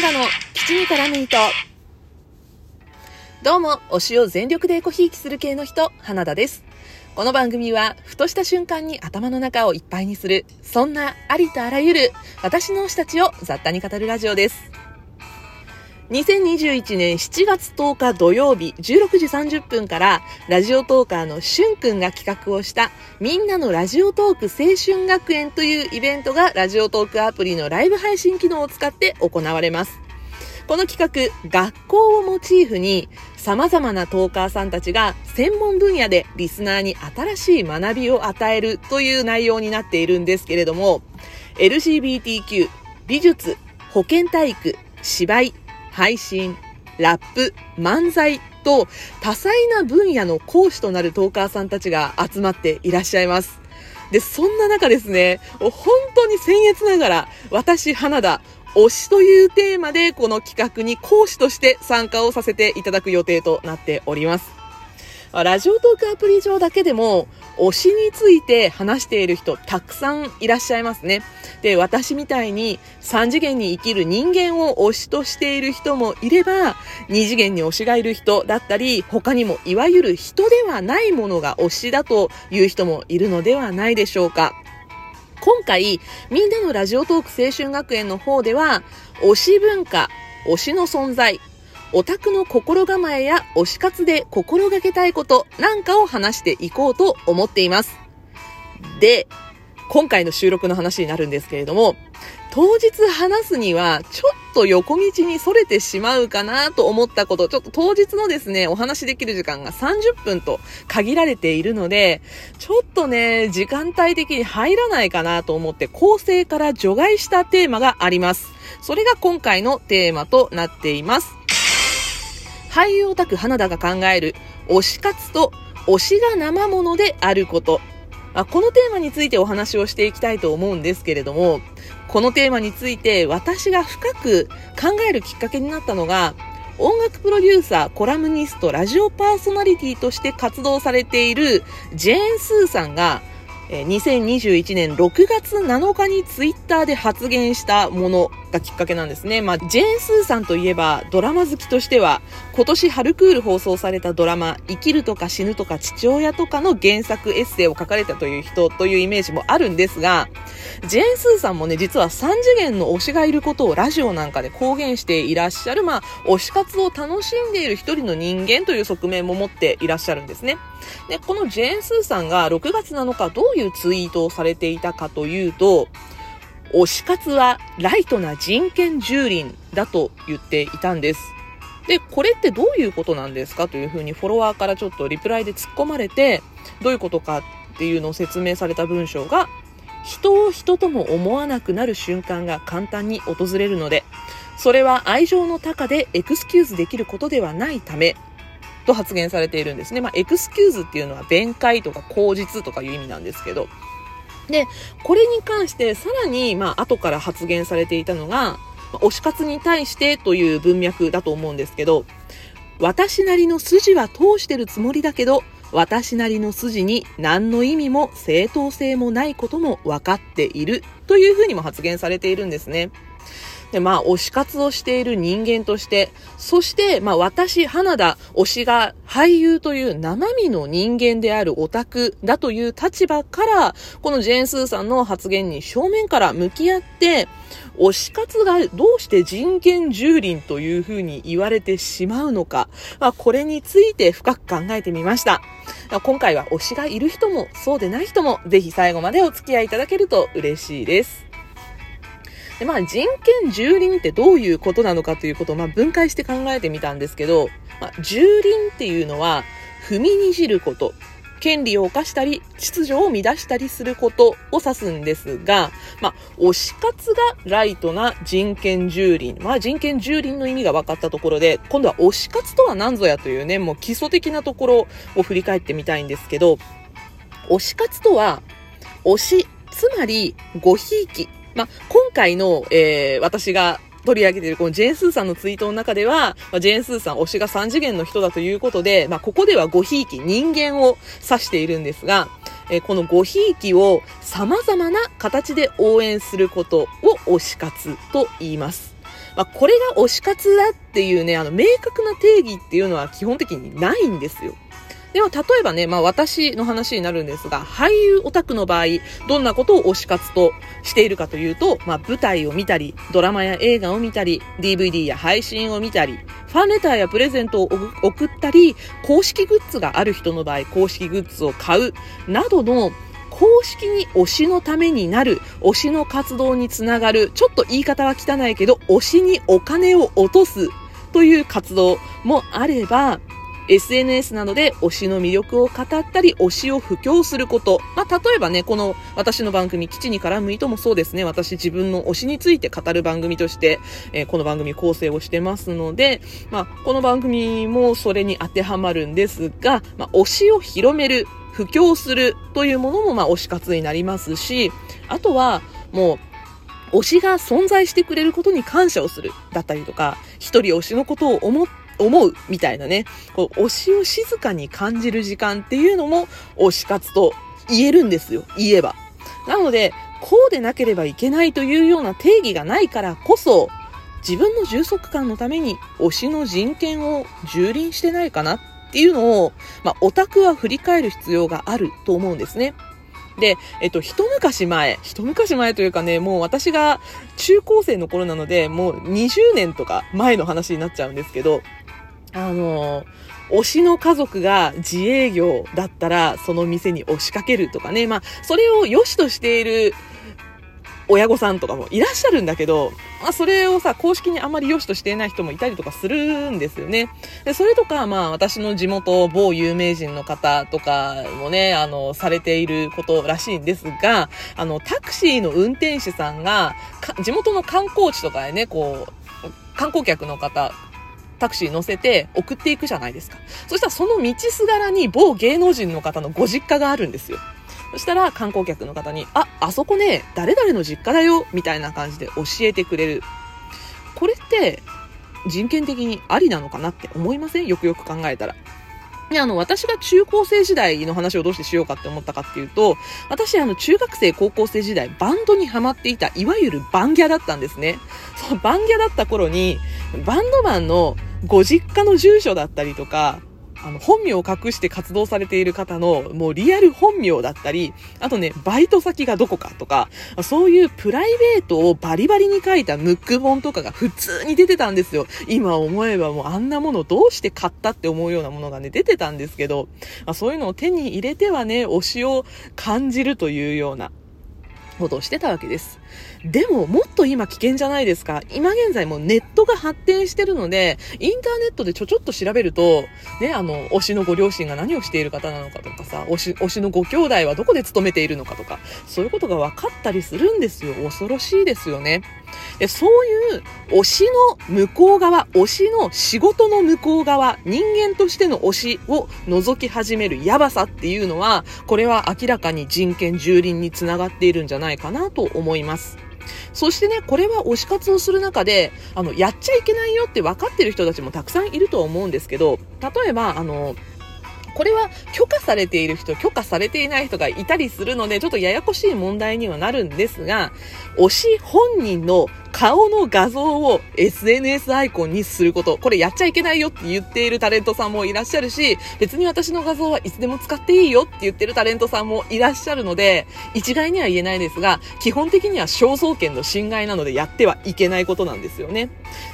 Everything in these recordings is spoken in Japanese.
花田の基地に絡む糸。どうも、推しを全力でエコひいきする系の人、花田です。この番組は、ふとした瞬間に頭の中をいっぱいにする、そんなありとあらゆる、私の推したちを雑多に語るラジオです。2021年7月10日土曜日16時30分からラジオトーカーのしゅんくんが企画をしたみんなのラジオトーク青春学園というイベントがラジオトークアプリのライブ配信機能を使って行われます。この企画、学校をモチーフに様々なトーカーさんたちが専門分野でリスナーに新しい学びを与えるという内容になっているんですけれども、LGBTQ、美術、保健体育、芝居、配信、ラップ、漫才と多彩な分野の講師となるトーカーさんたちが集まっていらっしゃいます。で、そんな中ですね、本当に僭越ながら、私、花田、推しというテーマでこの企画に講師として参加をさせていただく予定となっております。ラジオトークアプリ上だけでも、推しについて話している人たくさんいらっしゃいますね。で、私みたいに3次元に生きる人間を推しとしている人もいれば、2次元に推しがいる人だったり、他にもいわゆる人ではないものが推しだという人もいるのではないでしょうか。今回、みんなのラジオトーク青春学園の方では、推し文化、推しの存在、オタクの心構えや推し活で心がけたいことなんかを話していこうと思っています。で、今回の収録の話になるんですけれども、当日話すにはちょっと横道に逸れてしまうかなと思ったこと、ちょっと当日のですね、お話できる時間が30分と限られているので、ちょっとね、時間帯的に入らないかなと思って構成から除外したテーマがあります。それが今回のテーマとなっています。俳優オタク花田が考える推し活と推しが生ものであること。あこのテーマについてお話をしていきたいと思うんですけれども、このテーマについて私が深く考えるきっかけになったのが、音楽プロデューサー、コラムニスト、ラジオパーソナリティとして活動されているジェーン・スーさんが2021年6月7日にツイッターで発言したもの。がきっかけなんですね。まあ、ジェーン・スーさんといえばドラマ好きとしては、今年春クール放送されたドラマ、生きるとか死ぬとか父親とかの原作エッセイを書かれたという人というイメージもあるんですが、ジェーン・スーさんもね、実は3次元の推しがいることをラジオなんかで公言していらっしゃる、まあ、推し活を楽しんでいる一人の人間という側面も持っていらっしゃるんですね。で、このジェーン・スーさんが6月7日どういうツイートをされていたかというと、推し活はライトな人権蹂躙だと言っていたんです。で、これってどういうことなんですかというふうにフォロワーからちょっとリプライで突っ込まれて、どういうことかっていうのを説明された文章が、人を人とも思わなくなる瞬間が簡単に訪れるので、それは愛情の高でエクスキューズできることではないため、と発言されているんですね。まあ、エクスキューズっていうのは弁解とか口実とかいう意味なんですけど。で、これに関してさらに、まあ、後から発言されていたのが、推し活に対してという文脈だと思うんですけど、私なりの筋は通してるつもりだけど、私なりの筋に何の意味も正当性もないことも分かっているというふうにも発言されているんですね。で、まあ、推し活をしている人間として、そして、まあ、私、花田、推しが俳優という生身の人間であるオタクだという立場から、このジェーン・スーさんの発言に正面から向き合って、推し活がどうして人権蹂躙というふうに言われてしまうのか、まあ、これについて深く考えてみました。今回は推しがいる人もそうでない人もぜひ最後までお付き合いいただけると嬉しいです。で、まあ、人権蹂躙ってどういうことなのかということを、まあ、分解して考えてみたんですけど、まあ、蹂躙っていうのは、踏みにじること、権利を犯したり、秩序を乱したりすることを指すんですが、まあ、推し活がライトな人権蹂躙。まあ、人権蹂躙の意味が分かったところで、今度は推し活とは何ぞやというね、もう基礎的なところを振り返ってみたいんですけど、推し活とは、推し、つまり、ごひいきまあ、今回の、えー、私が取り上げているこのジェーン・スーさんのツイートの中では、まあ、ジェーン・スーさん推しが3次元の人だということで、まあ、ここではごひいき、人間を指しているんですが、えー、このごひいきを様々な形で応援することを推し活と言います。まあ、これが推し活だっていうね、あの、明確な定義っていうのは基本的にないんですよ。でも、例えばね、まあ私の話になるんですが、俳優オタクの場合、どんなことを推し活としているかというと、まあ舞台を見たり、ドラマや映画を見たり、DVD や配信を見たり、ファンレターやプレゼントを送ったり、公式グッズがある人の場合、公式グッズを買う、などの公式に推しのためになる、推しの活動につながる、ちょっと言い方は汚いけど、推しにお金を落とすという活動もあれば、SNS などで推しの魅力を語ったり、推しを布教すること。まあ、例えばね、この私の番組、基地に絡む糸もそうですね。私自分の推しについて語る番組として、えー、この番組構成をしてますので、まあ、この番組もそれに当てはまるんですが、まあ、推しを広める、布教するというものも、まあ、推し活になりますし、あとは、もう、推しが存在してくれることに感謝をする、だったりとか、一人推しのことを思って、思うみたいなね、こう推しを静かに感じる時間っていうのも推し活と言えるんですよ、言えば。なので、こうでなければいけないというような定義がないからこそ、自分の充足感のために推しの人権を蹂躙してないかなっていうのを、まあ、オタクは振り返る必要があると思うんですね。で、えっと、一昔前、一昔前というかね、もう私が中高生の頃なので、もう20年とか前の話になっちゃうんですけど、あの、推しの家族が自営業だったら、その店に押しかけるとかね。まあ、それを良しとしている親御さんとかもいらっしゃるんだけど、まあ、それをさ、公式にあまり良しとしていない人もいたりとかするんですよね。で、それとか、まあ、私の地元、某有名人の方とかもね、あの、されていることらしいんですが、あの、タクシーの運転手さんが、地元の観光地とかでね、こう、観光客の方、タクシー乗せて送っていくじゃないですか。そしたらその道すがらに某芸能人の方のご実家があるんですよ。そしたら観光客の方に、あ、あそこね、誰々の実家だよ、みたいな感じで教えてくれる。これって人権的にありなのかなって思いません？よくよく考えたら。で、あの、私が中高生時代の話をどうしてしようかって思ったかっていうと、私、あの、中学生、高校生時代、バンドにハマっていた、いわゆるバンギャだったんですね。そうバンギャだった頃に、バンドマンのご実家の住所だったりとか、あの、本名を隠して活動されている方の、もうリアル本名だったり、あとね、バイト先がどこかとか、そういうプライベートをバリバリに書いたムック本とかが普通に出てたんですよ。今思えばもうあんなものどうして買ったって思うようなものがね、出てたんですけど、ま、そういうのを手に入れてはね、推しを感じるというような、ことをしてたわけです。でも、もっと今危険じゃないですか。今現在もネットが発展してるので、インターネットでちょちょっと調べると、ね、あの、推しのご両親が何をしている方なのかとかさ、推し、推しのご兄弟はどこで勤めているのかとか、そういうことが分かったりするんですよ。恐ろしいですよね。で、そういう推しの向こう側、推しの仕事の向こう側、人間としての推しを覗き始めるやばさっていうのは、これは明らかに人権蹂躙につながっているんじゃないかなと思いますます。そしてね、これは推し活をする中で、あの、やっちゃいけないよって分かってる人たちもたくさんいると思うんですけど、例えば、あの、これは許可されている人、許可されていない人がいたりするので、ちょっとややこしい問題にはなるんですが、推し本人の顔の画像を SNS アイコンにすること。これやっちゃいけないよって言っているタレントさんもいらっしゃるし、別に私の画像はいつでも使っていいよって言ってるタレントさんもいらっしゃるので、一概には言えないですが、基本的には肖像権の侵害なのでやってはいけないことなんですよね。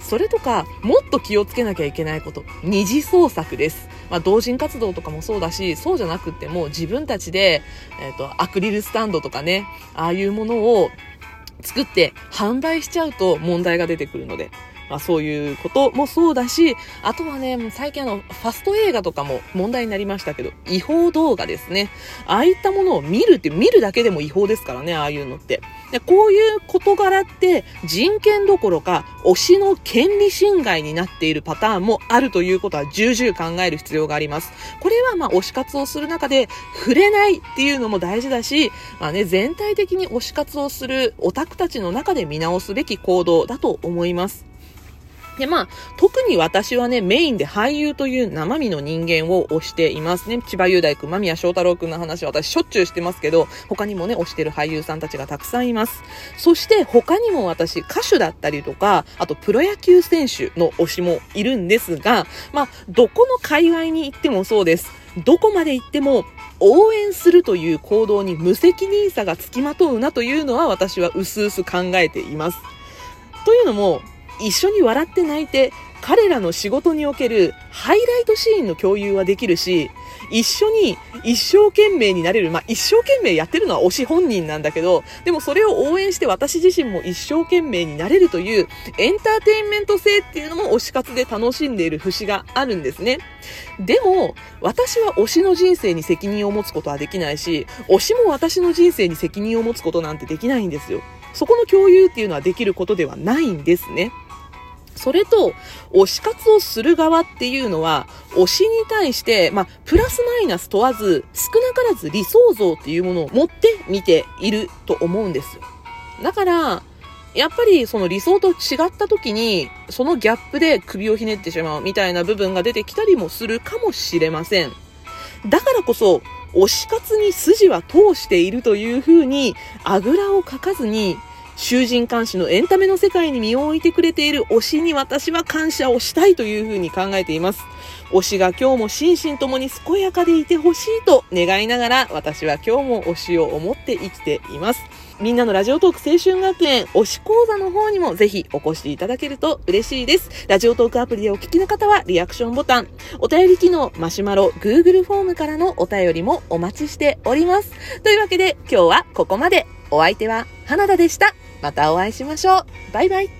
それとか、もっと気をつけなきゃいけないこと。二次創作です。まあ、同人活動とかもそうだし、そうじゃなくても自分たちで、えっ、ー、と、アクリルスタンドとかね、ああいうものを作って販売しちゃうと問題が出てくるので、まあそういうこともそうだし、あとはね、最近あの、ファスト映画とかも問題になりましたけど、違法動画ですね。ああいったものを見るって、見るだけでも違法ですからね、ああいうのって。でこういう事柄って人権どころか推しの権利侵害になっているパターンもあるということは重々考える必要があります。これはまあ推し活をする中で触れないっていうのも大事だし、まあね、全体的に推し活をするオタクたちの中で見直すべき行動だと思います。で、まあ、特に私はね、メインで俳優という生身の人間を推していますね。千葉雄大君、間宮祥太郎君の話私しょっちゅうしてますけど、他にもね、推してる俳優さんたちがたくさんいます。そして他にも私、歌手だったりとか、あとプロ野球選手の推しもいるんですが、まあ、どこの界隈に行ってもそうです。どこまで行っても応援するという行動に無責任さがつきまとうなというのは私は薄々考えています。というのも、一緒に笑って泣いて、彼らの仕事におけるハイライトシーンの共有はできるし、一緒に一生懸命になれる。まあ、一生懸命やってるのは推し本人なんだけど、でもそれを応援して私自身も一生懸命になれるというエンターテインメント性っていうのも推し活で楽しんでいる節があるんですね。でも、私は推しの人生に責任を持つことはできないし、推しも私の人生に責任を持つことなんてできないんですよ。そこの共有っていうのはできることではないんですね。それと、推し活をする側っていうのは、推しに対して、まあ、プラスマイナス問わず、少なからず理想像っていうものを持って見ていると思うんですよ。だから、やっぱりその理想と違った時に、そのギャップで首をひねってしまうみたいな部分が出てきたりもするかもしれません。だからこそ、推し活に筋は通しているというふうに、あぐらをかかずに、囚人監視のエンタメの世界に身を置いてくれている推しに私は感謝をしたいというふうに考えています。推しが今日も心身ともに健やかでいてほしいと願いながら私は今日も推しを思って生きています。みんなのラジオトーク青春学園推し講座の方にもぜひお越しいただけると嬉しいです。ラジオトークアプリでお聞きの方はリアクションボタン、お便り機能マシュマロ、Google フォームからのお便りもお待ちしております。というわけで今日はここまで。お相手は花田でした。またお会いしましょう。バイバイ。